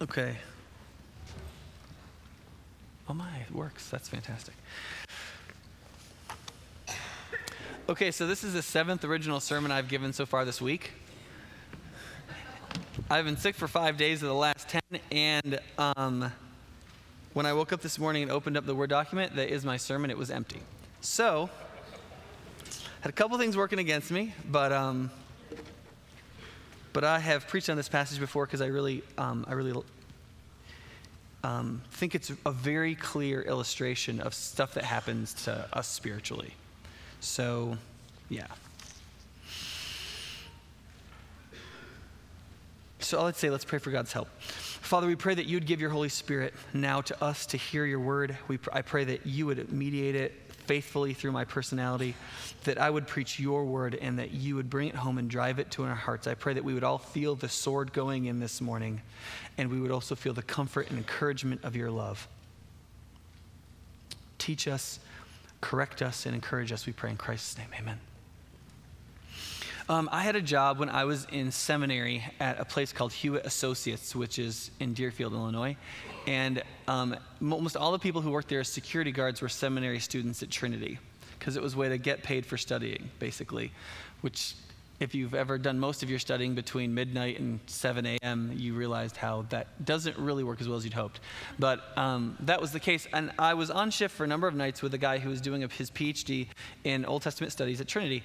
Okay. Oh my, it works. That's fantastic. Okay, so this is the seventh original sermon I've given so far this week. I've been sick for five days of the last ten, and um, when I woke up this morning and opened up the Word document that is my sermon, it was empty. So, had a couple things working against me, but um, but I have preached on this passage before because I really, um, I really um, think it's a very clear illustration of stuff that happens to us spiritually. So, yeah. So let's say, let's pray for God's help. Father, we pray that you'd give your Holy Spirit now to us to hear your word. We, I pray that you would mediate it faithfully through my personality, that I would preach your word and that you would bring it home and drive it to our hearts. I pray that we would all feel the sword going in this morning and we would also feel the comfort and encouragement of your love. Teach us, correct us, and encourage us, we pray in Christ's name. Amen. Um, I had a job when I was in seminary at a place called Hewitt Associates, which is in Deerfield, Illinois. And um, almost all the people who worked there as security guards were seminary students at Trinity because it was a way to get paid for studying, basically, which if you've ever done most of your studying between midnight and 7 a.m., you realized how that doesn't really work as well as you'd hoped. But um, that was the case. And I was on shift for a number of nights with a guy who was doing his PhD in Old Testament studies at Trinity.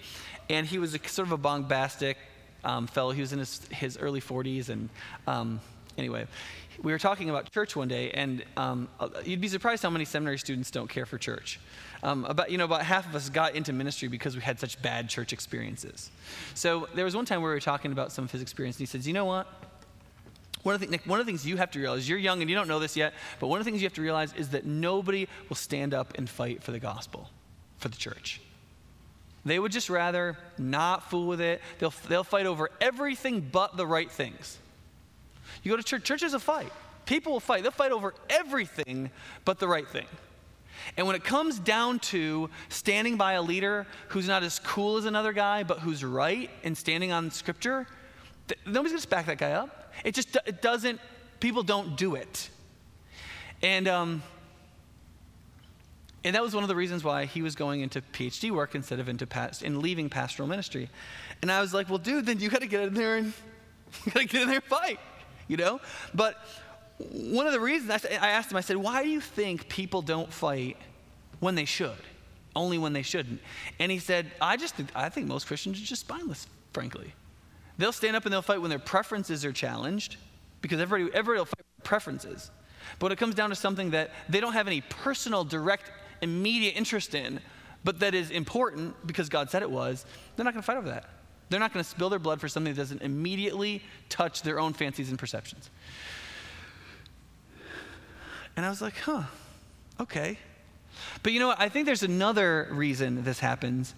And he was a, sort of a bombastic um, fellow. He was in his, his early 40s. And um, anyway, we were talking about church one day, and um, uh, you'd be surprised how many seminary students don't care for church. Um, about, you know, about half of us got into ministry because we had such bad church experiences. So there was one time where we were talking about some of his experience, and he says, You know what? One of, the, Nick, one of the things you have to realize, you're young and you don't know this yet, but one of the things you have to realize is that nobody will stand up and fight for the gospel, for the church. They would just rather not fool with it. They'll, they'll fight over everything but the right things. You go to church, church is a fight. People will fight. They'll fight over everything but the right thing. And when it comes down to standing by a leader who's not as cool as another guy, but who's right and standing on scripture, th- nobody's going to back that guy up. It just it doesn't, people don't do it. And, um, and that was one of the reasons why he was going into PhD work instead of into past, and leaving pastoral ministry. And I was like, well, dude, then you got to get in there and you got to get in there and fight you know? But one of the reasons I asked him, I said, why do you think people don't fight when they should? Only when they shouldn't. And he said, I just think, I think most Christians are just spineless, frankly. They'll stand up and they'll fight when their preferences are challenged because everybody, everybody will fight preferences. But when it comes down to something that they don't have any personal, direct, immediate interest in, but that is important because God said it was, they're not going to fight over that. They're not going to spill their blood for something that doesn't immediately touch their own fancies and perceptions. And I was like, huh, okay. But you know what? I think there's another reason this happens.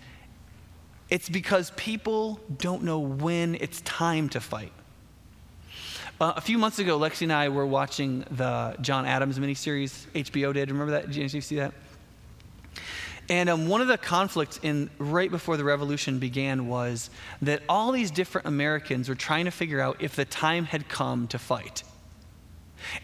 It's because people don't know when it's time to fight. Uh, a few months ago, Lexi and I were watching the John Adams miniseries HBO did. Remember that? Did you see that? And um, one of the conflicts in right before the revolution began was that all these different Americans were trying to figure out if the time had come to fight.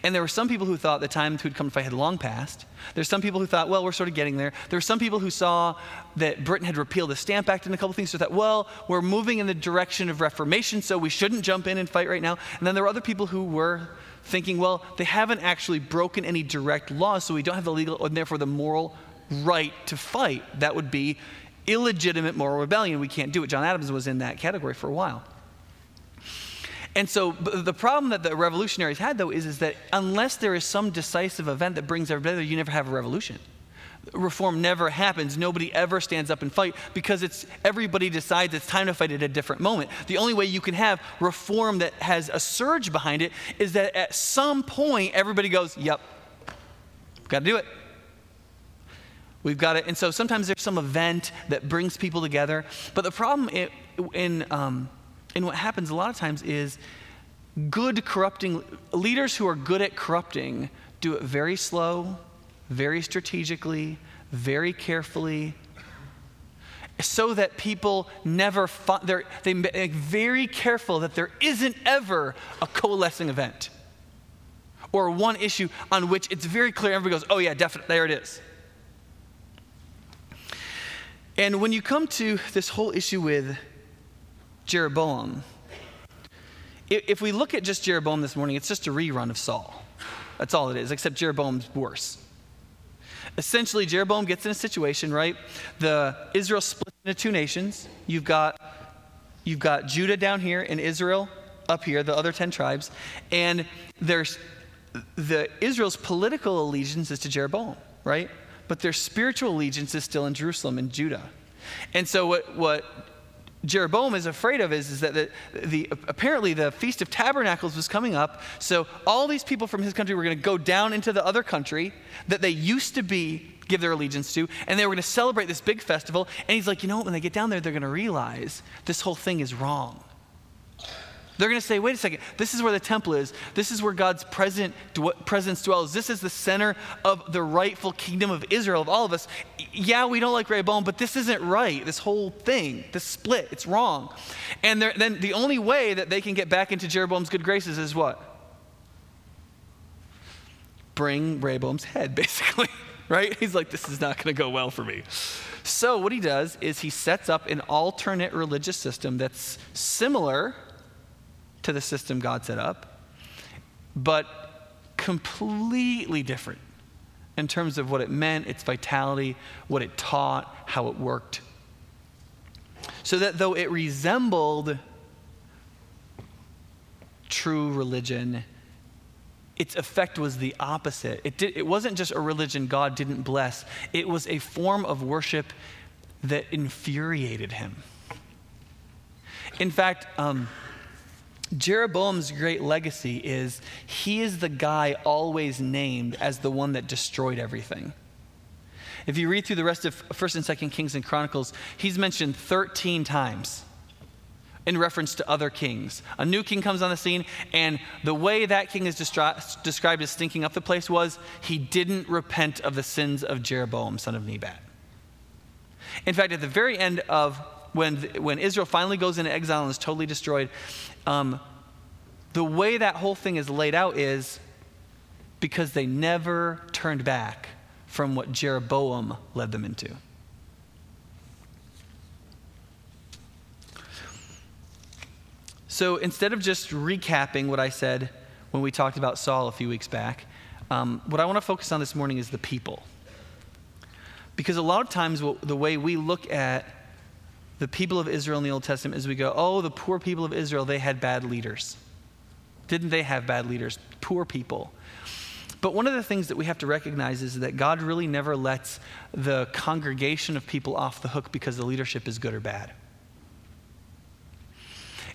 And there were some people who thought the time to come to fight had long passed. There's some people who thought, well, we're sort of getting there. There were some people who saw that Britain had repealed the Stamp Act and a couple things, so thought, well, we're moving in the direction of Reformation, so we shouldn't jump in and fight right now. And then there were other people who were thinking, well, they haven't actually broken any direct laws, so we don't have the legal and therefore the moral right to fight. That would be illegitimate moral rebellion. We can't do it. John Adams was in that category for a while. And so the problem that the revolutionaries had, though, is, is that unless there is some decisive event that brings everybody together, you never have a revolution. Reform never happens. Nobody ever stands up and fight because it's everybody decides it's time to fight at a different moment. The only way you can have reform that has a surge behind it is that at some point everybody goes, "Yep, got to do it." We've got it. And so sometimes there's some event that brings people together. But the problem in, in, um, in what happens a lot of times is good corrupting, leaders who are good at corrupting do it very slow, very strategically, very carefully, so that people never find, they're they make very careful that there isn't ever a coalescing event. or one issue on which it's very clear, everybody goes, oh, yeah, definitely, there it is. And when you come to this whole issue with Jeroboam, if we look at just Jeroboam this morning, it's just a rerun of Saul. That's all it is, except Jeroboam's worse. Essentially, Jeroboam gets in a situation, right? The Israel splits into two nations. You've got you've got Judah down here and Israel up here, the other 10 tribes, and there's the Israel's political allegiance is to Jeroboam, right? But their spiritual allegiance is still in Jerusalem and Judah. And so what what Jeroboam is afraid of is, is that the, the, apparently the Feast of Tabernacles was coming up. So all these people from his country were going to go down into the other country that they used to be give their allegiance to, and they were going to celebrate this big festival. And he's like, you know what? When they get down there, they're going to realize this whole thing is wrong. They're going to say, wait a second, this is where the temple is. This is where God's present, dw- presence dwells. This is the center of the rightful kingdom of Israel, of all of us. Yeah, we don't like Rehoboam, but this isn't right. This whole thing, this split, it's wrong. And then the only way that they can get back into Jeroboam's good graces is what? Bring Rehoboam's head, basically, right? He's like, this is not going to go well for me. So, what he does is he sets up an alternate religious system that's similar to the system God set up, but completely different in terms of what it meant, its vitality, what it taught, how it worked. So that though it resembled true religion, its effect was the opposite. It, did, it wasn't just a religion God didn't bless, it was a form of worship that infuriated him. In fact, um, Jeroboam's great legacy is he is the guy always named as the one that destroyed everything. If you read through the rest of 1st and 2nd Kings and Chronicles, he's mentioned 13 times in reference to other kings. A new king comes on the scene, and the way that king is described as stinking up the place was he didn't repent of the sins of Jeroboam, son of Nebat. In fact, at the very end of when, when Israel finally goes into exile and is totally destroyed, um, the way that whole thing is laid out is because they never turned back from what Jeroboam led them into. So instead of just recapping what I said when we talked about Saul a few weeks back, um, what I want to focus on this morning is the people. Because a lot of times, the way we look at the people of Israel in the Old Testament is we go, oh, the poor people of Israel, they had bad leaders. Didn't they have bad leaders? Poor people. But one of the things that we have to recognize is that God really never lets the congregation of people off the hook because the leadership is good or bad.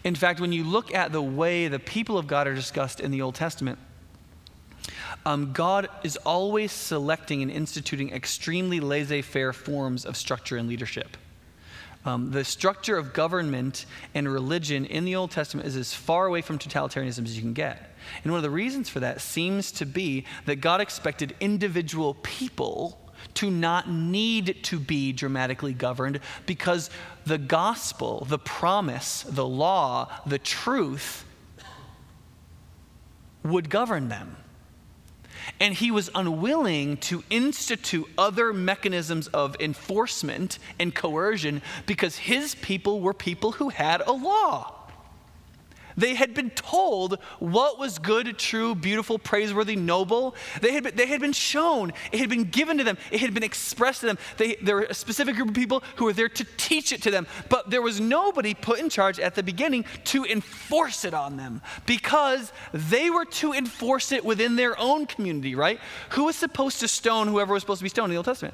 In fact, when you look at the way the people of God are discussed in the Old Testament, um, God is always selecting and instituting extremely laissez faire forms of structure and leadership. Um, the structure of government and religion in the Old Testament is as far away from totalitarianism as you can get. And one of the reasons for that seems to be that God expected individual people to not need to be dramatically governed because the gospel, the promise, the law, the truth would govern them. And he was unwilling to institute other mechanisms of enforcement and coercion because his people were people who had a law. They had been told what was good, true, beautiful, praiseworthy, noble. They had been, they had been shown, it had been given to them, it had been expressed to them. They, there were a specific group of people who were there to teach it to them, but there was nobody put in charge at the beginning to enforce it on them because they were to enforce it within their own community, right? Who was supposed to stone whoever was supposed to be stoned in the Old Testament?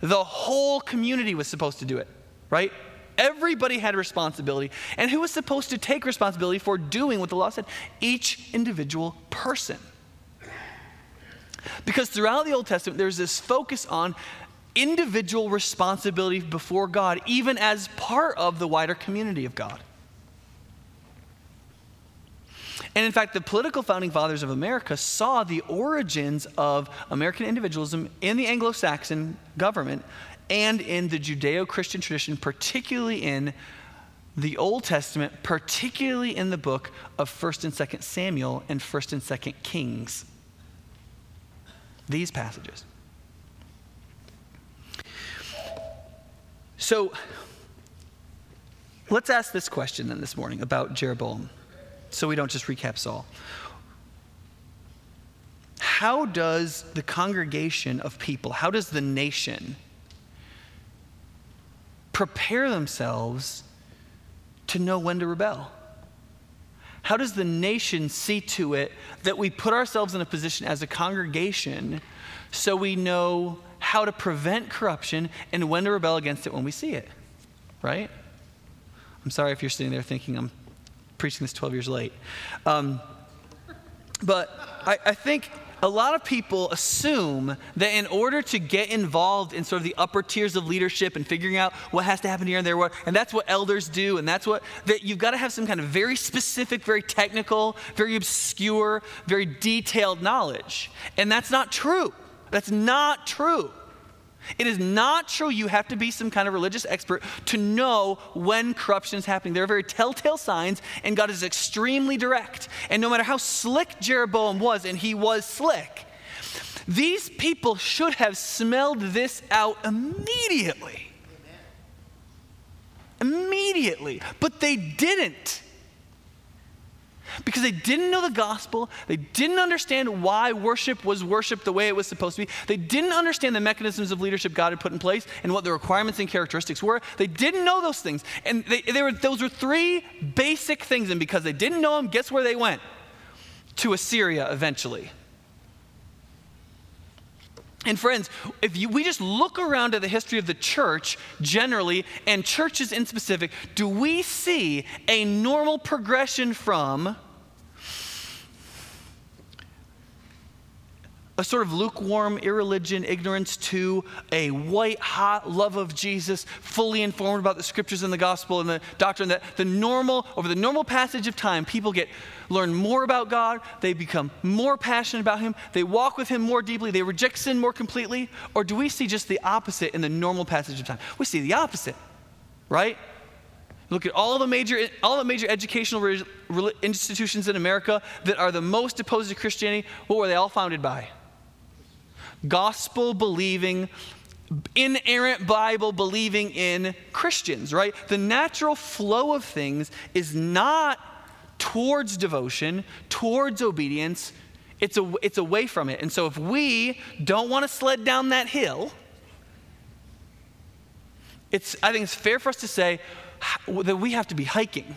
The whole community was supposed to do it, right? Everybody had responsibility. And who was supposed to take responsibility for doing what the law said? Each individual person. Because throughout the Old Testament, there's this focus on individual responsibility before God, even as part of the wider community of God. And in fact, the political founding fathers of America saw the origins of American individualism in the Anglo Saxon government and in the Judeo Christian tradition, particularly in the Old Testament, particularly in the book of 1st and 2nd Samuel and 1st and 2nd Kings. These passages. So let's ask this question then this morning about Jeroboam, so we don't just recap Saul. How does the congregation of people, how does the nation prepare themselves to know when to rebel? How does the nation see to it that we put ourselves in a position as a congregation so we know how to prevent corruption and when to rebel against it when we see it? Right? I'm sorry if you're sitting there thinking I'm preaching this 12 years late. Um, but I, I think a lot of people assume that in order to get involved in sort of the upper tiers of leadership and figuring out what has to happen here and there, and that's what elders do, and that's what, that you've got to have some kind of very specific, very technical, very obscure, very detailed knowledge. And that's not true. That's not true. It is not true you have to be some kind of religious expert to know when corruption is happening. There are very telltale signs, and God is extremely direct. And no matter how slick Jeroboam was, and he was slick, these people should have smelled this out immediately. Immediately. But they didn't because they didn't know the gospel. They didn't understand why worship was worship the way it was supposed to be. They didn't understand the mechanisms of leadership God had put in place and what the requirements and characteristics were. They didn't know those things. And they, they were, those were three basic things. And because they didn't know them, guess where they went? To Assyria eventually. And friends, if you, we just look around at the history of the church generally and churches in specific, do we see a normal progression from a sort of lukewarm irreligion, ignorance to a white hot love of Jesus, fully informed about the scriptures and the gospel and the doctrine that the normal, over the normal passage of time, people get learn more about God, they become more passionate about Him, they walk with Him more deeply, they reject sin more completely? Or do we see just the opposite in the normal passage of time? We see the opposite, right? Look at all the major, all the major educational re, re, institutions in America that are the most opposed to Christianity. What were they all founded by? Gospel believing, inerrant Bible believing in Christians, right? The natural flow of things is not towards devotion, towards obedience. It's, a, it's away from it. And so if we don't want to sled down that hill, it's, I think it's fair for us to say that we have to be hiking.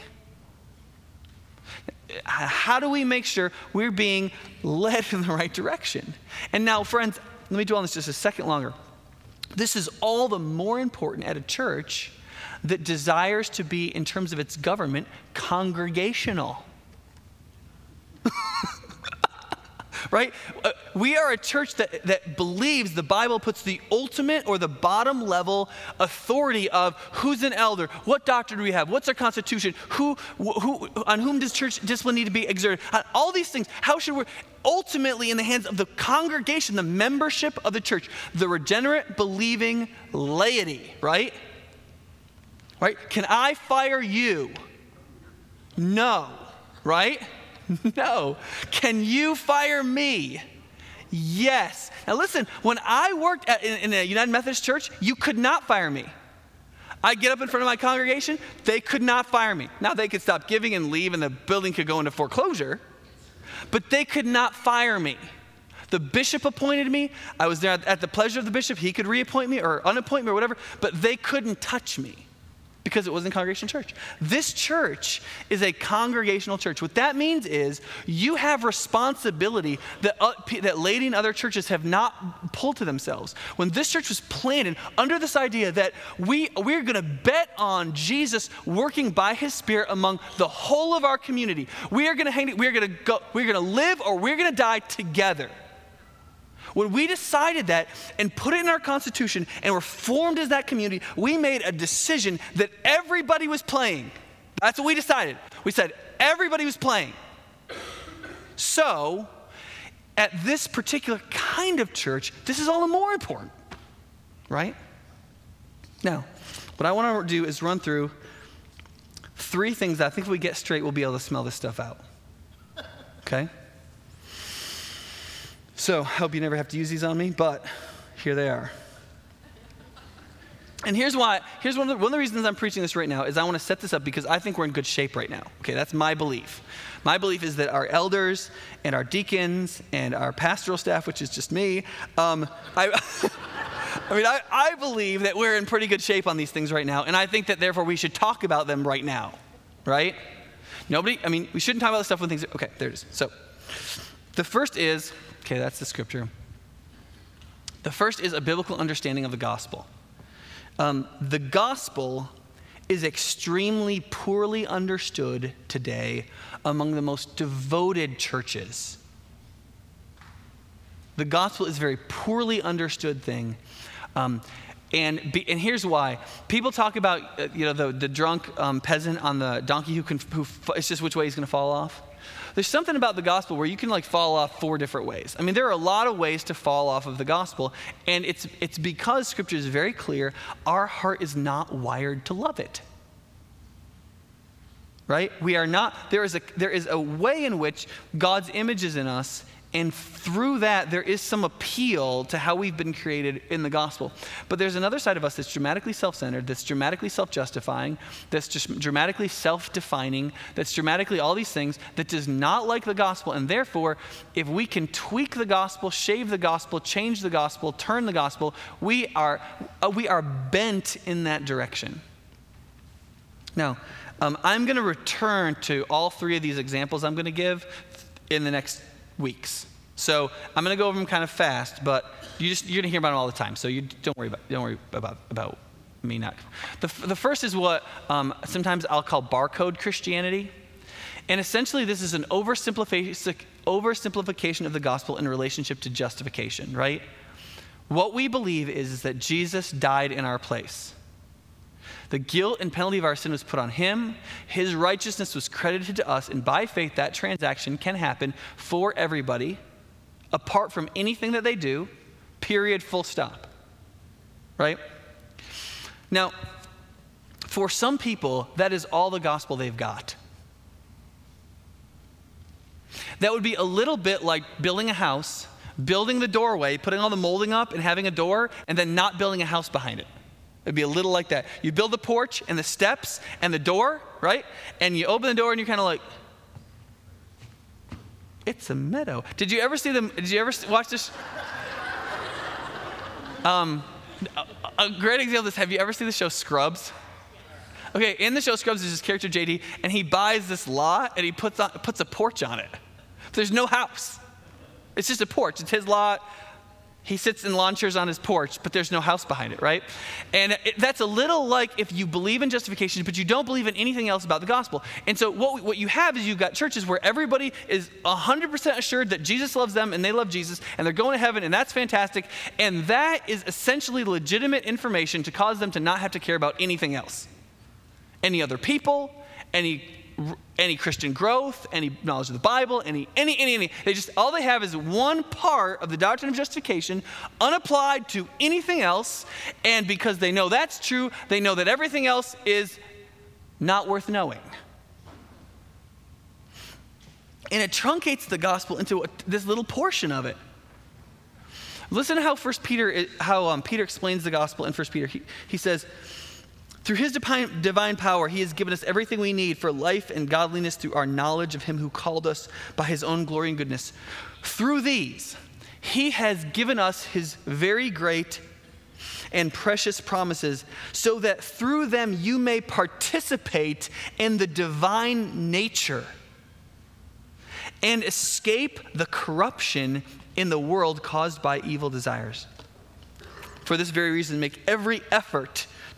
How do we make sure we're being led in the right direction? And now, friends, let me dwell on this just a second longer. This is all the more important at a church that desires to be, in terms of its government, congregational. right? Uh, we are a church that, that believes the Bible puts the ultimate or the bottom level authority of who's an elder, what doctrine do we have, what's our constitution, who, who, on whom does church discipline need to be exerted, all these things. How should we, ultimately in the hands of the congregation, the membership of the church, the regenerate, believing laity, right? Right? Can I fire you? No, right? No. Can you fire me? Yes. Now listen, when I worked at, in, in a United Methodist church, you could not fire me. I get up in front of my congregation, they could not fire me. Now they could stop giving and leave, and the building could go into foreclosure, but they could not fire me. The bishop appointed me. I was there at the pleasure of the bishop. He could reappoint me or unappoint me or whatever, but they couldn't touch me because it wasn't congregational church. This church is a congregational church. What that means is you have responsibility that, uh, that laity and other churches have not pulled to themselves. When this church was planted under this idea that we, we're going to bet on Jesus working by his spirit among the whole of our community, we are going to hang, we're going to go, we're going to live or we're going to die together. When we decided that and put it in our Constitution and were formed as that community, we made a decision that everybody was playing. That's what we decided. We said everybody was playing. So, at this particular kind of church, this is all the more important, right? Now, what I want to do is run through three things I think if we get straight, we'll be able to smell this stuff out. Okay? So, I hope you never have to use these on me, but here they are. And here's why, here's one of, the, one of the reasons I'm preaching this right now is I want to set this up because I think we're in good shape right now. Okay, that's my belief. My belief is that our elders and our deacons and our pastoral staff, which is just me, um, I, I mean, I, I believe that we're in pretty good shape on these things right now, and I think that therefore we should talk about them right now, right? Nobody, I mean, we shouldn't talk about the stuff when things, okay, there it is. So, the first is, okay, that's the scripture. The first is a biblical understanding of the gospel. Um, the gospel is extremely poorly understood today among the most devoted churches. The gospel is a very poorly understood thing. Um, and, be, and here's why. People talk about, uh, you know, the, the drunk um, peasant on the donkey who can, who, it's just which way he's going to fall off. There's something about the gospel where you can like fall off four different ways. I mean, there are a lot of ways to fall off of the gospel, and it's, it's because scripture is very clear our heart is not wired to love it. Right? We are not, there is a, there is a way in which God's image is in us and through that, there is some appeal to how we've been created in the gospel. But there's another side of us that's dramatically self centered, that's dramatically self justifying, that's just dramatically self defining, that's dramatically all these things that does not like the gospel. And therefore, if we can tweak the gospel, shave the gospel, change the gospel, turn the gospel, we are, uh, we are bent in that direction. Now, um, I'm going to return to all three of these examples I'm going to give in the next weeks. So I'm going to go over them kind of fast, but you just, you're going to hear about them all the time. So you don't worry about, don't worry about, about me not. The, the first is what um, sometimes I'll call barcode Christianity. And essentially, this is an oversimplification, oversimplification of the gospel in relationship to justification, right? What we believe is, is that Jesus died in our place. The guilt and penalty of our sin was put on him. His righteousness was credited to us. And by faith, that transaction can happen for everybody, apart from anything that they do, period, full stop. Right? Now, for some people, that is all the gospel they've got. That would be a little bit like building a house, building the doorway, putting all the molding up, and having a door, and then not building a house behind it. It'd be a little like that. You build the porch and the steps and the door, right? And you open the door and you're kind of like, it's a meadow. Did you ever see them? Did you ever watch this? Um, a great example of this. Have you ever seen the show Scrubs? Okay, in the show Scrubs, there's this character JD, and he buys this lot and he puts on, puts a porch on it. But There's no house. It's just a porch. It's his lot. He sits in lawn chairs on his porch, but there's no house behind it, right? And it, that's a little like if you believe in justification, but you don't believe in anything else about the gospel. And so what, what you have is you've got churches where everybody is 100% assured that Jesus loves them and they love Jesus and they're going to heaven, and that's fantastic. And that is essentially legitimate information to cause them to not have to care about anything else. Any other people, any any Christian growth, any knowledge of the Bible, any, any, any, any. They just, all they have is one part of the doctrine of justification unapplied to anything else. And because they know that's true, they know that everything else is not worth knowing. And it truncates the gospel into this little portion of it. Listen to how First Peter, how um, Peter explains the gospel in First Peter. He, he says, through his divine power, he has given us everything we need for life and godliness through our knowledge of him who called us by his own glory and goodness. Through these, he has given us his very great and precious promises, so that through them you may participate in the divine nature and escape the corruption in the world caused by evil desires. For this very reason, make every effort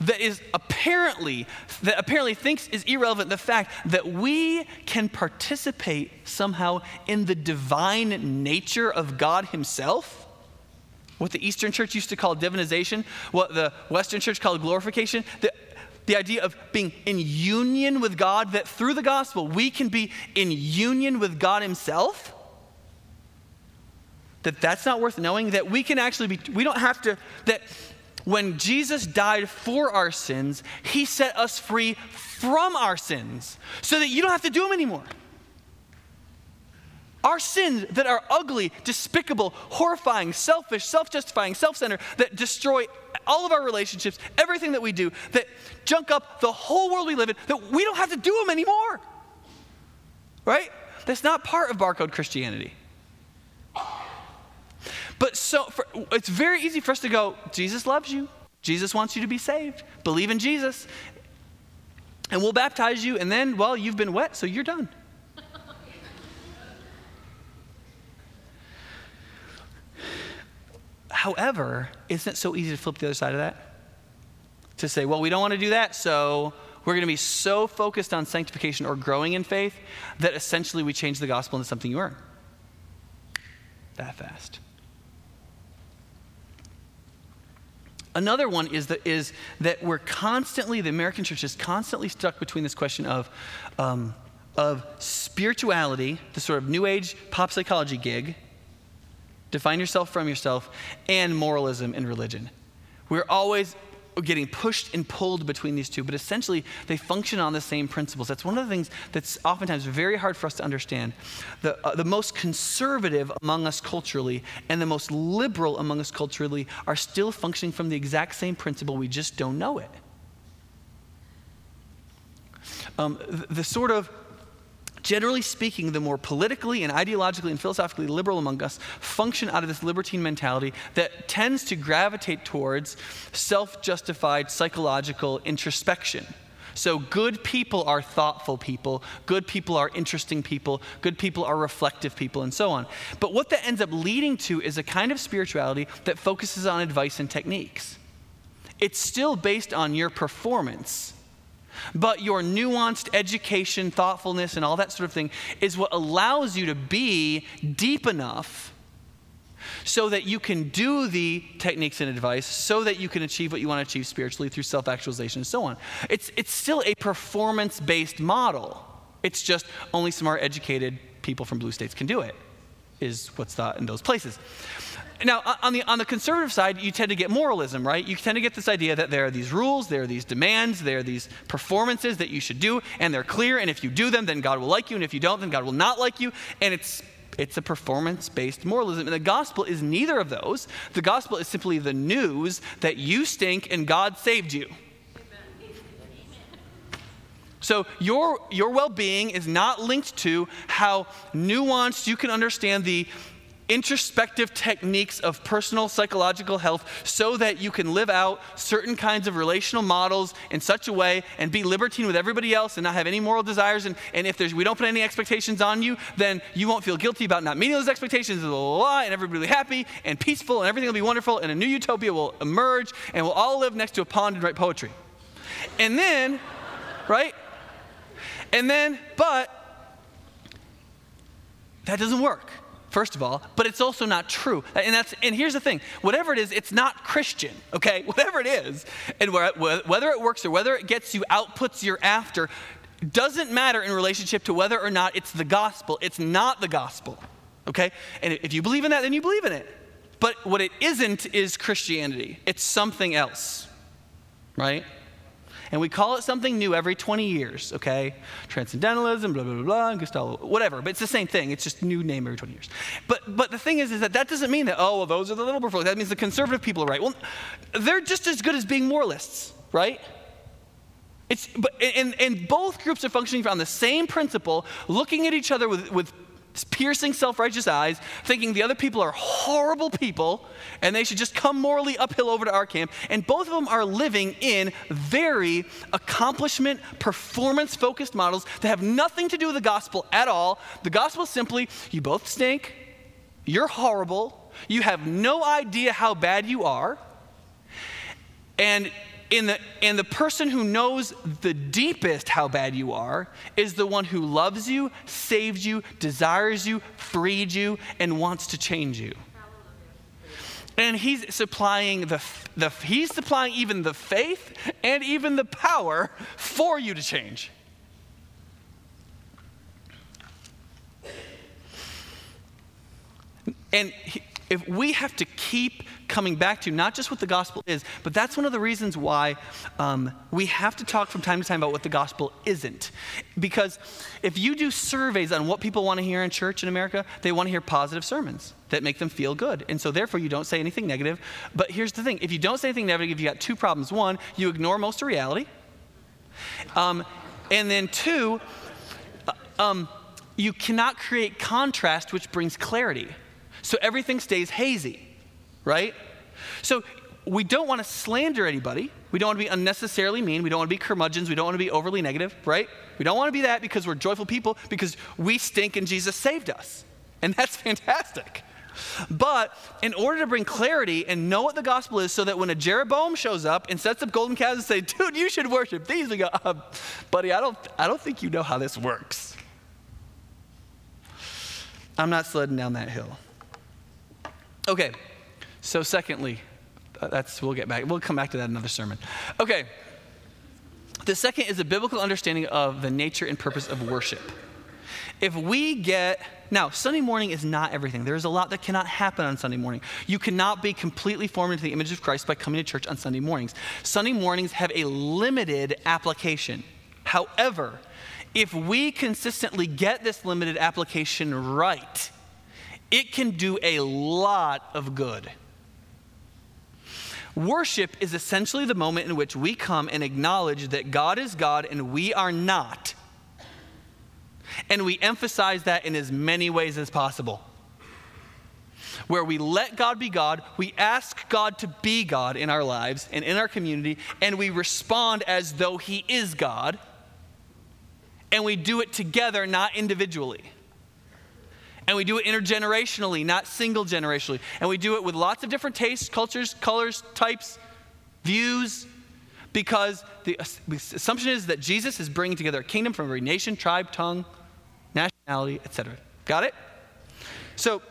that is apparently that apparently thinks is irrelevant the fact that we can participate somehow in the divine nature of God himself. What the eastern church used to call divinization what the western church called glorification the, the idea of being in union with God, that through the gospel we can be in union with God Himself, that that's not worth knowing, that we can actually be, we don't have to, that when Jesus died for our sins, He set us free from our sins so that you don't have to do them anymore. Our sins that are ugly, despicable, horrifying, selfish, self justifying, self centered, that destroy all of our relationships, everything that we do, that junk up the whole world we live in, that we don't have to do them anymore. Right? That's not part of barcode Christianity. So for, it's very easy for us to go, Jesus loves you. Jesus wants you to be saved. Believe in Jesus. And we'll baptize you, and then, well, you've been wet, so you're done. However, isn't it so easy to flip the other side of that? To say, well, we don't want to do that, so we're going to be so focused on sanctification or growing in faith that essentially we change the gospel into something you earn. That fast. Another one is that, is that we're constantly, the American church is constantly stuck between this question of, um, of spirituality, the sort of new age pop psychology gig, define yourself from yourself, and moralism in religion. We're always getting pushed and pulled between these two, but essentially they function on the same principles. That's one of the things that's oftentimes very hard for us to understand. The, uh, the most conservative among us culturally and the most liberal among us culturally are still functioning from the exact same principle, we just don't know it. Um, the, the sort of generally speaking, the more politically and ideologically and philosophically liberal among us function out of this libertine mentality that tends to gravitate towards self justified psychological introspection. So, good people are thoughtful people, good people are interesting people, good people are reflective people, and so on. But what that ends up leading to is a kind of spirituality that focuses on advice and techniques. It's still based on your performance but your nuanced education, thoughtfulness, and all that sort of thing is what allows you to be deep enough so that you can do the techniques and advice, so that you can achieve what you want to achieve spiritually through self actualization and so on. It's, it's still a performance based model. It's just only smart, educated people from blue states can do it, is what's thought in those places now, on the, on the conservative side, you tend to get moralism, right? You tend to get this idea that there are these rules, there are these demands, there are these performances that you should do, and they're clear, and if you do them, then God will like you, and if you don't, then God will not like you. And it's, it's a performance based moralism. And the gospel is neither of those. The gospel is simply the news that you stink and God saved you. So your, your well being is not linked to how nuanced you can understand the introspective techniques of personal psychological health so that you can live out certain kinds of relational models in such a way and be libertine with everybody else and not have any moral desires. And, and if there's, we don't put any expectations on you, then you won't feel guilty about not meeting those expectations, blah, blah, blah, and everybody will be happy and peaceful and everything will be wonderful and a new utopia will emerge and we'll all live next to a pond and write poetry. And then, right? And then, but that doesn't work first of all, but it's also not true. And, that's, and here's the thing whatever it is, it's not Christian, okay? Whatever it is, and whether it works or whether it gets you outputs you're after, doesn't matter in relationship to whether or not it's the gospel. It's not the gospel, okay? And if you believe in that, then you believe in it. But what it isn't is Christianity, it's something else, right? And we call it something new every 20 years, okay? Transcendentalism, blah, blah, blah, blah, Gestalt, whatever. But it's the same thing. It's just new name every 20 years. But, but the thing is, is that that doesn't mean that, oh, well, those are the liberal people. That means the conservative people are right. Well, they're just as good as being moralists, right? It's, but, and, and both groups are functioning on the same principle, looking at each other with, with piercing self righteous eyes, thinking the other people are horrible people and they should just come morally uphill over to our camp. And both of them are living in very accomplishment, performance focused models that have nothing to do with the gospel at all. The gospel is simply you both stink, you're horrible, you have no idea how bad you are, and in the, and the person who knows the deepest how bad you are is the one who loves you, saved you, desires you, freed you, and wants to change you. And he's supplying the, the he's supplying even the faith and even the power for you to change. And he, if we have to keep coming back to not just what the gospel is, but that's one of the reasons why um, we have to talk from time to time about what the gospel isn't. Because if you do surveys on what people want to hear in church in America, they want to hear positive sermons that make them feel good. And so therefore you don't say anything negative. But here's the thing if you don't say anything negative, you got two problems. One, you ignore most of reality. Um, and then two, uh, um, you cannot create contrast, which brings clarity. So everything stays hazy, right? So we don't want to slander anybody. We don't want to be unnecessarily mean. We don't want to be curmudgeons. We don't want to be overly negative, right? We don't want to be that because we're joyful people because we stink and Jesus saved us. And that's fantastic. But in order to bring clarity and know what the gospel is, so that when a Jeroboam shows up and sets up golden calves and say, "Dude, you should worship these," we go, uh, "Buddy, I don't, I don't think you know how this works." I'm not sledding down that hill. Okay, so secondly, uh, that's we'll get back. We'll come back to that in another sermon. Okay. The second is a biblical understanding of the nature and purpose of worship. If we get now, Sunday morning is not everything. There's a lot that cannot happen on Sunday morning. You cannot be completely formed into the image of Christ by coming to church on Sunday mornings. Sunday mornings have a limited application. However, if we consistently get this limited application right, it can do a lot of good. Worship is essentially the moment in which we come and acknowledge that God is God and we are not. And we emphasize that in as many ways as possible. Where we let God be God, we ask God to be God in our lives and in our community, and we respond as though He is God. And we do it together, not individually. And we do it intergenerationally, not single generationally. And we do it with lots of different tastes, cultures, colors, types, views, because the assumption is that Jesus is bringing together a kingdom from every nation, tribe, tongue, nationality, etc. Got it? So,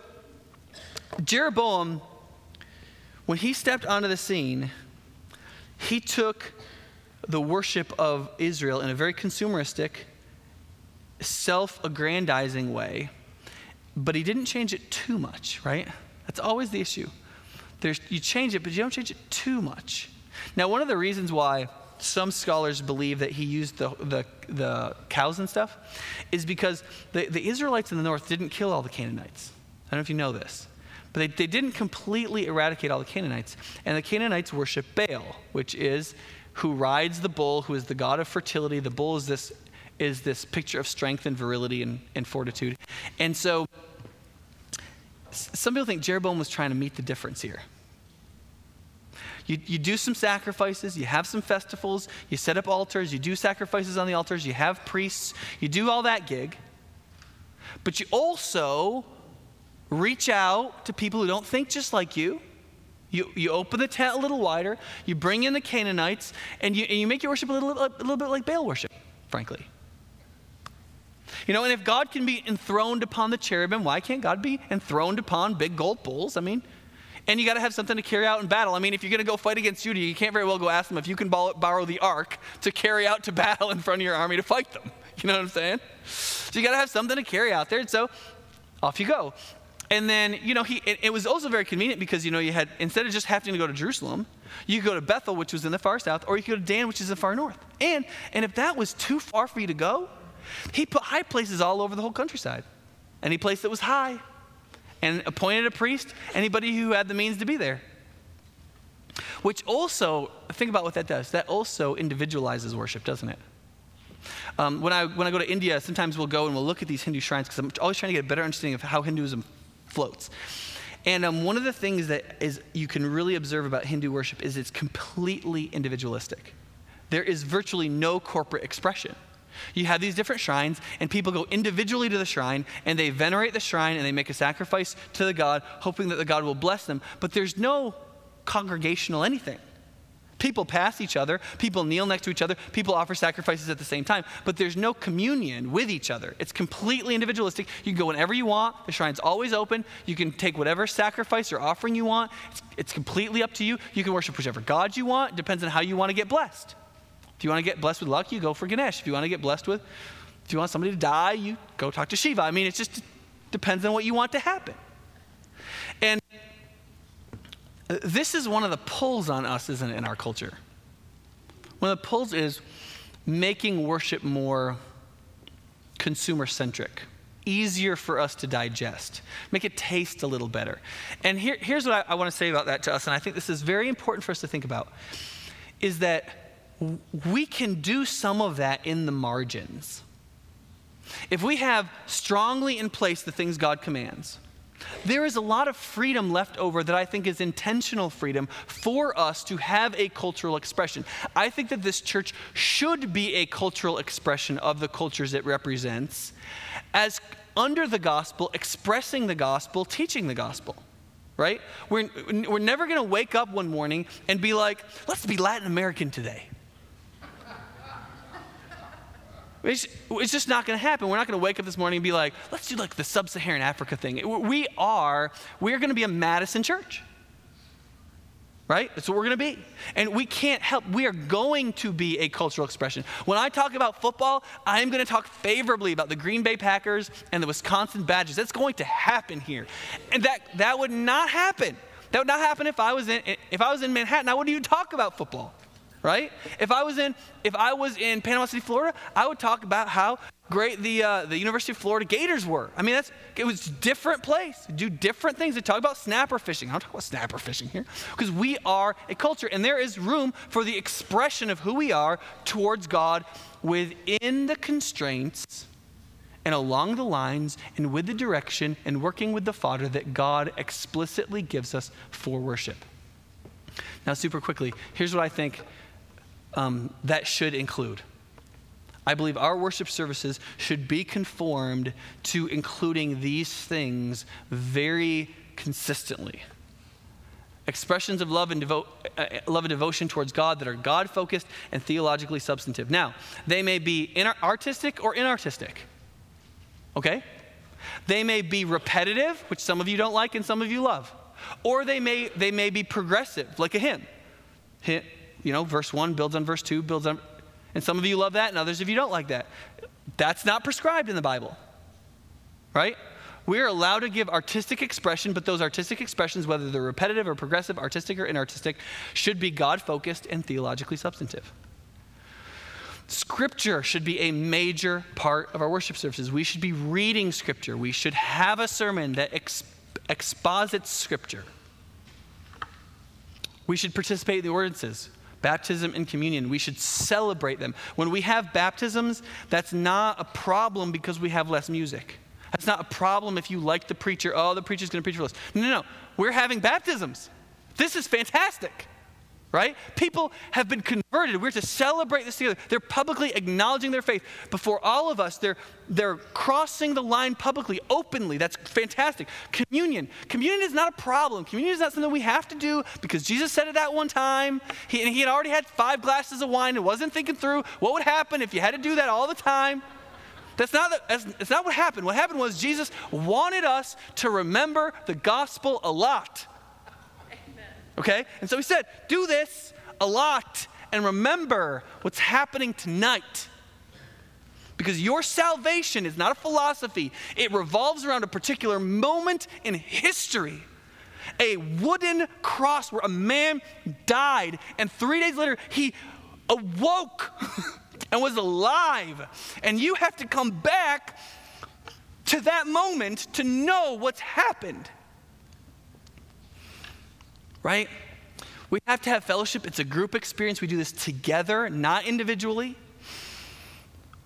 Jeroboam, when he stepped onto the scene, he took the worship of Israel in a very consumeristic, self aggrandizing way but he didn't change it too much, right? That's always the issue. There's, you change it, but you don't change it too much. Now, one of the reasons why some scholars believe that he used the, the, the cows and stuff is because the, the Israelites in the north didn't kill all the Canaanites. I don't know if you know this. But they, they didn't completely eradicate all the Canaanites. And the Canaanites worship Baal, which is who rides the bull, who is the god of fertility. The bull is this is this picture of strength and virility and, and fortitude. And so some people think Jeroboam was trying to meet the difference here. You, you do some sacrifices, you have some festivals, you set up altars, you do sacrifices on the altars, you have priests, you do all that gig. But you also reach out to people who don't think just like you. You, you open the tent a little wider, you bring in the Canaanites, and you, and you make your worship a little, a little bit like Baal worship, frankly. You know, and if God can be enthroned upon the cherubim, why can't God be enthroned upon big gold bulls? I mean, and you got to have something to carry out in battle. I mean, if you're going to go fight against Judah, you can't very well go ask them if you can borrow the ark to carry out to battle in front of your army to fight them. You know what I'm saying? So you got to have something to carry out there. And so off you go. And then, you know, he, it, it, was also very convenient because, you know, you had, instead of just having to go to Jerusalem, you could go to Bethel, which was in the far south, or you could go to Dan, which is in the far north. And, and if that was too far for you to go, he put high places all over the whole countryside. Any place that was high. And appointed a priest, anybody who had the means to be there. Which also, think about what that does. That also individualizes worship, doesn't it? Um, when, I, when I go to India, sometimes we'll go and we'll look at these Hindu shrines because I'm always trying to get a better understanding of how Hinduism floats. And um, one of the things that is you can really observe about Hindu worship is it's completely individualistic. There is virtually no corporate expression. You have these different shrines, and people go individually to the shrine, and they venerate the shrine, and they make a sacrifice to the God, hoping that the God will bless them. But there's no congregational anything. People pass each other, people kneel next to each other, people offer sacrifices at the same time, but there's no communion with each other. It's completely individualistic. You can go whenever you want, the shrine's always open. You can take whatever sacrifice or offering you want. It's, it's completely up to you. You can worship whichever God you want, it depends on how you want to get blessed. If you want to get blessed with luck, you go for Ganesh. If you want to get blessed with, if you want somebody to die, you go talk to Shiva. I mean, it just depends on what you want to happen. And this is one of the pulls on us, isn't it, in our culture? One of the pulls is making worship more consumer centric, easier for us to digest, make it taste a little better. And here, here's what I, I want to say about that to us, and I think this is very important for us to think about, is that we can do some of that in the margins. If we have strongly in place the things God commands, there is a lot of freedom left over that I think is intentional freedom for us to have a cultural expression. I think that this church should be a cultural expression of the cultures it represents, as under the gospel, expressing the gospel, teaching the gospel. Right? We're, we're never going to wake up one morning and be like, let's be Latin American today. It's, it's just not going to happen. We're not going to wake up this morning and be like, let's do like the sub Saharan Africa thing. We are, we're going to be a Madison church. Right? That's what we're going to be. And we can't help, we are going to be a cultural expression. When I talk about football, I'm going to talk favorably about the Green Bay Packers and the Wisconsin Badgers. That's going to happen here. And that, that would not happen. That would not happen if I was in, if I was in Manhattan. I wouldn't even talk about football right? If I was in, if I was in Panama City, Florida, I would talk about how great the, uh, the University of Florida Gators were. I mean, that's, it was different place. Do different things. They talk about snapper fishing. I don't talk about snapper fishing here because we are a culture and there is room for the expression of who we are towards God within the constraints and along the lines and with the direction and working with the fodder that God explicitly gives us for worship. Now, super quickly, here's what I think um, that should include. I believe our worship services should be conformed to including these things very consistently. Expressions of love and, devo- uh, love and devotion towards God that are God focused and theologically substantive. Now, they may be artistic or inartistic. Okay? They may be repetitive, which some of you don't like and some of you love. Or they may, they may be progressive, like a hymn you know, verse 1 builds on verse 2, builds on. And some of you love that, and others of you don't like that. That's not prescribed in the Bible, right? We are allowed to give artistic expression, but those artistic expressions, whether they're repetitive or progressive, artistic or inartistic, should be God focused and theologically substantive. Scripture should be a major part of our worship services. We should be reading Scripture. We should have a sermon that exp- exposits Scripture. We should participate in the ordinances baptism and communion. We should celebrate them. When we have baptisms, that's not a problem because we have less music. That's not a problem if you like the preacher. Oh, the preacher's going to preach for us. No, no, no. We're having baptisms. This is fantastic right? People have been converted. We're to celebrate this together. They're publicly acknowledging their faith before all of us. They're, they're crossing the line publicly, openly. That's fantastic. Communion. Communion is not a problem. Communion is not something we have to do because Jesus said it that one time. He, and he had already had five glasses of wine and wasn't thinking through what would happen if you had to do that all the time. That's not, the, that's, that's not what happened. What happened was Jesus wanted us to remember the gospel a lot. Okay? And so he said, do this a lot and remember what's happening tonight. Because your salvation is not a philosophy, it revolves around a particular moment in history. A wooden cross where a man died, and three days later he awoke and was alive. And you have to come back to that moment to know what's happened right? We have to have fellowship. It's a group experience. We do this together, not individually.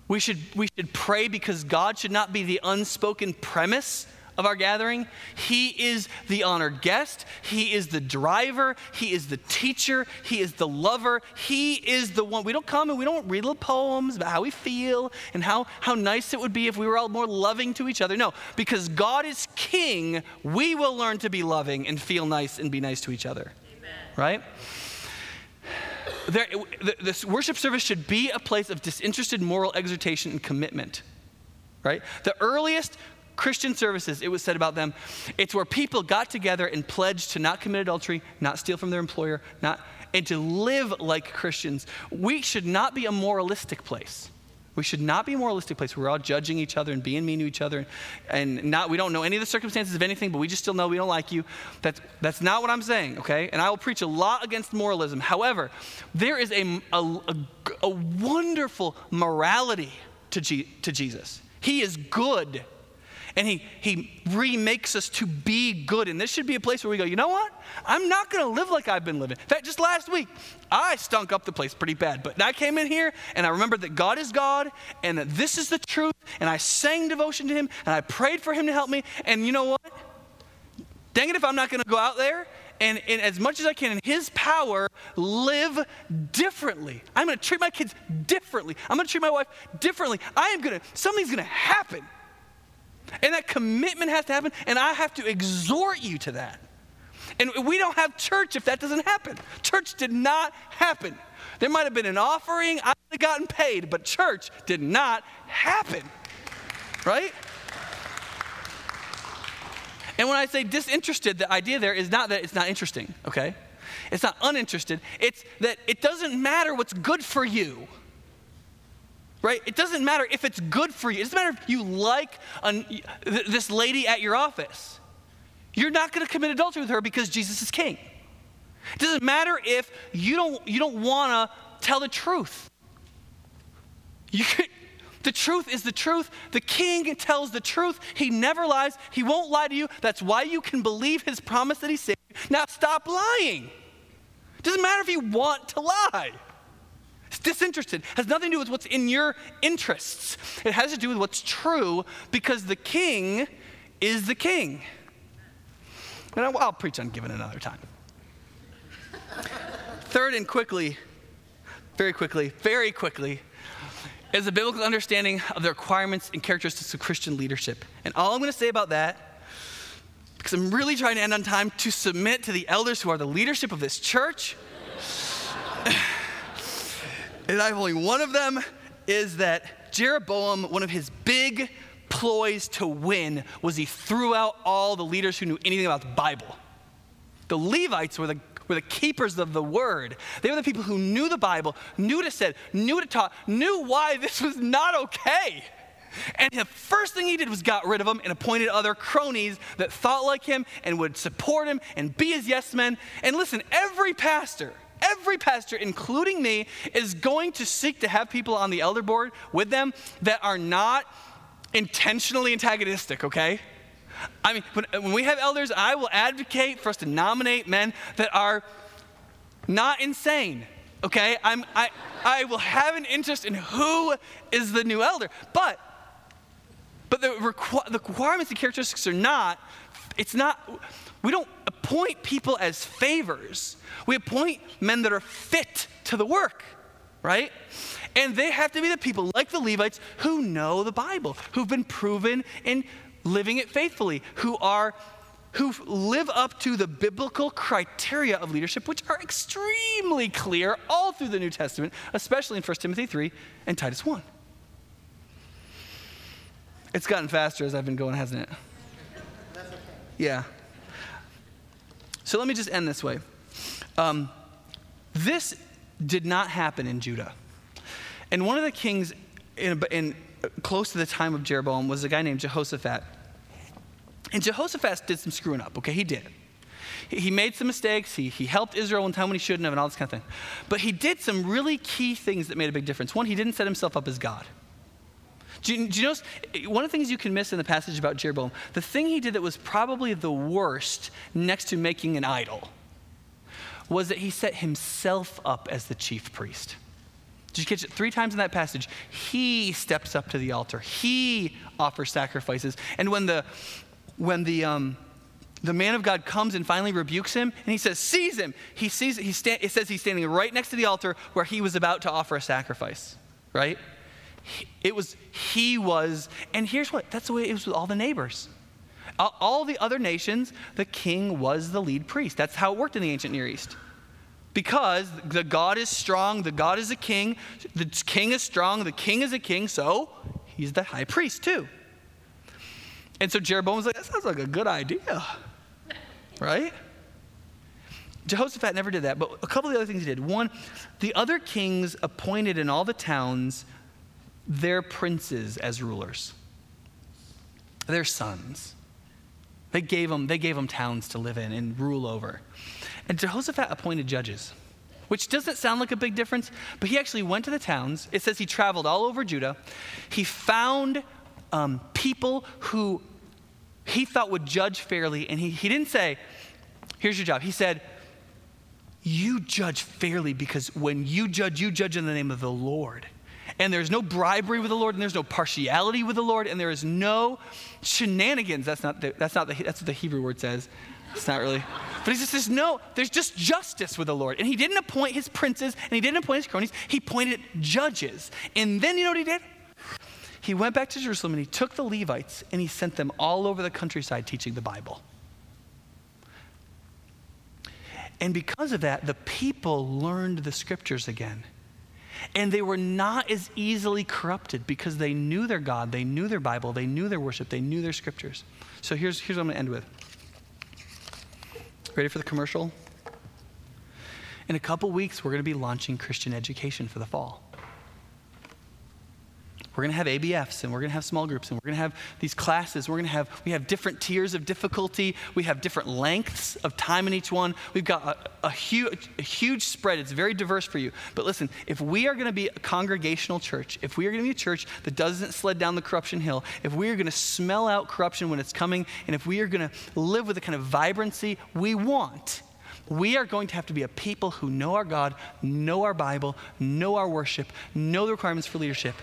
We should, we should pray because God should not be the unspoken premise of our gathering. He is the honored guest. He is the driver. He is the teacher. He is the lover. He is the one. We don't come and we don't read little poems about how we feel and how, how nice it would be if we were all more loving to each other. No, because God is king, we will learn to be loving and feel nice and be nice to each other. Amen. Right? there, the, this worship service should be a place of disinterested moral exhortation and commitment, right? The earliest Christian services, it was said about them, it's where people got together and pledged to not commit adultery, not steal from their employer, not, and to live like Christians. We should not be a moralistic place. We should not be a moralistic place where we're all judging each other and being mean to each other and not we don't know any of the circumstances of anything, but we just still know we don't like you. That's that's not what I'm saying, okay? And I will preach a lot against moralism. However, there is a, a, a, a wonderful morality to, G, to Jesus. He is good and he, he remakes us to be good. And this should be a place where we go, you know what? I'm not going to live like I've been living. In fact, just last week, I stunk up the place pretty bad. But I came in here and I remembered that God is God and that this is the truth. And I sang devotion to Him and I prayed for Him to help me. And you know what? Dang it if I'm not going to go out there and, and, as much as I can in His power, live differently. I'm going to treat my kids differently. I'm going to treat my wife differently. I am going to, something's going to happen. And that commitment has to happen, and I have to exhort you to that. And we don't have church if that doesn't happen. Church did not happen. There might have been an offering, I would have gotten paid, but church did not happen. Right? And when I say disinterested, the idea there is not that it's not interesting, okay? It's not uninterested. It's that it doesn't matter what's good for you right? It doesn't matter if it's good for you. It doesn't matter if you like an, this lady at your office. You're not going to commit adultery with her because Jesus is king. It doesn't matter if you don't, you don't want to tell the truth. You, the truth is the truth. The king tells the truth. He never lies. He won't lie to you. That's why you can believe his promise that he saved you. Now stop lying. It doesn't matter if you want to lie. It's disinterested. It has nothing to do with what's in your interests. It has to do with what's true because the king is the king. And I'll, I'll preach on giving another time. Third, and quickly, very quickly, very quickly, is a biblical understanding of the requirements and characteristics of Christian leadership. And all I'm going to say about that, because I'm really trying to end on time, to submit to the elders who are the leadership of this church and I only one of them, is that Jeroboam, one of his big ploys to win was he threw out all the leaders who knew anything about the Bible. The Levites were the, were the keepers of the word. They were the people who knew the Bible, knew what it said, knew what it taught, knew why this was not okay. And the first thing he did was got rid of them and appointed other cronies that thought like him and would support him and be his yes men. And listen, every pastor, every pastor, including me, is going to seek to have people on the elder board with them that are not intentionally antagonistic, okay? I mean, when, when we have elders, I will advocate for us to nominate men that are not insane, okay? I'm, I, I will have an interest in who is the new elder. But, but the, requ- the requirements and characteristics are not, it's not, we don't appoint people as favors. We appoint men that are fit to the work, right? And they have to be the people like the Levites who know the Bible, who've been proven in living it faithfully, who are who live up to the biblical criteria of leadership, which are extremely clear all through the New Testament, especially in 1 Timothy 3 and Titus 1. It's gotten faster as I've been going, hasn't it? Yeah. So let me just end this way. Um, this did not happen in Judah. And one of the kings in, in, close to the time of Jeroboam was a guy named Jehoshaphat. And Jehoshaphat did some screwing up, okay? He did. He made some mistakes. He, he helped Israel in time when he shouldn't have, and all this kind of thing. But he did some really key things that made a big difference. One, he didn't set himself up as God. Do you, do you notice one of the things you can miss in the passage about Jeroboam? The thing he did that was probably the worst next to making an idol was that he set himself up as the chief priest. Did you catch it? Three times in that passage, he steps up to the altar. He offers sacrifices. And when the when the um, the man of God comes and finally rebukes him, and he says, "Seize him." He sees. He sta- it says he's standing right next to the altar where he was about to offer a sacrifice. Right? It was, he was, and here's what that's the way it was with all the neighbors. All the other nations, the king was the lead priest. That's how it worked in the ancient Near East. because the God is strong, the God is a king, the king is strong, the king is a king, so he's the high priest too. And so Jeroboam was like, that sounds like a good idea, right? Jehoshaphat never did that, but a couple of the other things he did. One, the other kings appointed in all the towns their princes as rulers, their sons. They gave them, they gave them towns to live in and rule over. And Jehoshaphat appointed judges, which doesn't sound like a big difference, but he actually went to the towns. It says he traveled all over Judah. He found um, people who he thought would judge fairly, and he, he didn't say, Here's your job. He said, You judge fairly because when you judge, you judge in the name of the Lord. And there's no bribery with the Lord, and there's no partiality with the Lord, and there is no shenanigans. That's not the, that's not the, that's what the Hebrew word says. It's not really. But he just says, no, there's just justice with the Lord. And he didn't appoint his princes and he didn't appoint his cronies. He appointed judges. And then you know what he did? He went back to Jerusalem and he took the Levites and he sent them all over the countryside teaching the Bible. And because of that, the people learned the scriptures again. And they were not as easily corrupted because they knew their God, they knew their Bible, they knew their worship, they knew their scriptures. So here's, here's what I'm going to end with. Ready for the commercial? In a couple weeks, we're going to be launching Christian education for the fall. We're going to have ABFs and we're going to have small groups and we're going to have these classes. We're going to have, we have different tiers of difficulty. We have different lengths of time in each one. We've got a, a, a huge spread. It's very diverse for you. But listen, if we are going to be a congregational church, if we are going to be a church that doesn't sled down the corruption hill, if we are going to smell out corruption when it's coming, and if we are going to live with the kind of vibrancy we want, we are going to have to be a people who know our God, know our Bible, know our worship, know the requirements for leadership,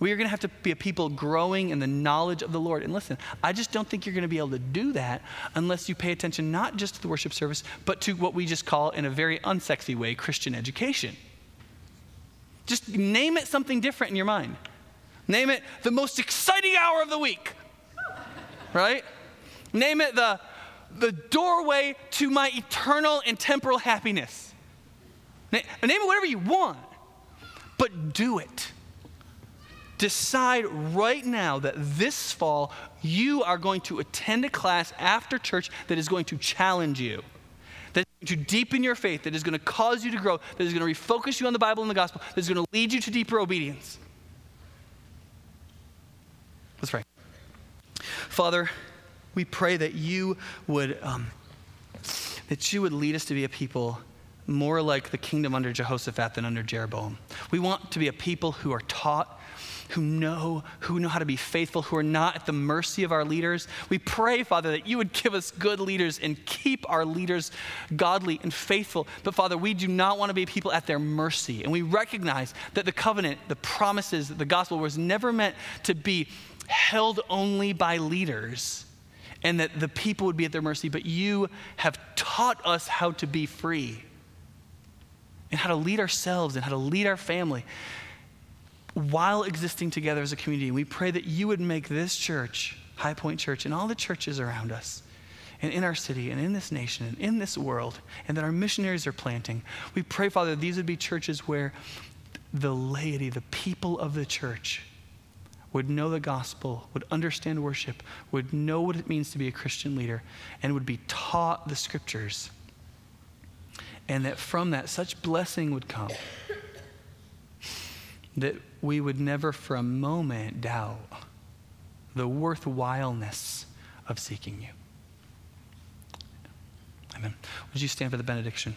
we are going to have to be a people growing in the knowledge of the Lord. And listen, I just don't think you're going to be able to do that unless you pay attention not just to the worship service, but to what we just call, in a very unsexy way, Christian education. Just name it something different in your mind. Name it the most exciting hour of the week, right? Name it the, the doorway to my eternal and temporal happiness. Name it whatever you want, but do it. Decide right now that this fall you are going to attend a class after church that is going to challenge you, that is going to deepen your faith, that is going to cause you to grow, that is going to refocus you on the Bible and the gospel, that is going to lead you to deeper obedience. Let's pray. Father, we pray that you would um, that you would lead us to be a people more like the kingdom under Jehoshaphat than under Jeroboam. We want to be a people who are taught who know, who know how to be faithful, who are not at the mercy of our leaders. We pray, Father, that you would give us good leaders and keep our leaders godly and faithful. But Father, we do not want to be people at their mercy. And we recognize that the covenant, the promises, the gospel was never meant to be held only by leaders and that the people would be at their mercy, but you have taught us how to be free and how to lead ourselves and how to lead our family while existing together as a community. We pray that you would make this church, High Point Church, and all the churches around us, and in our city, and in this nation, and in this world, and that our missionaries are planting. We pray, Father, these would be churches where the laity, the people of the church, would know the gospel, would understand worship, would know what it means to be a Christian leader, and would be taught the scriptures. And that from that, such blessing would come that we would never for a moment doubt the worthwhileness of seeking you. Amen. Would you stand for the benediction?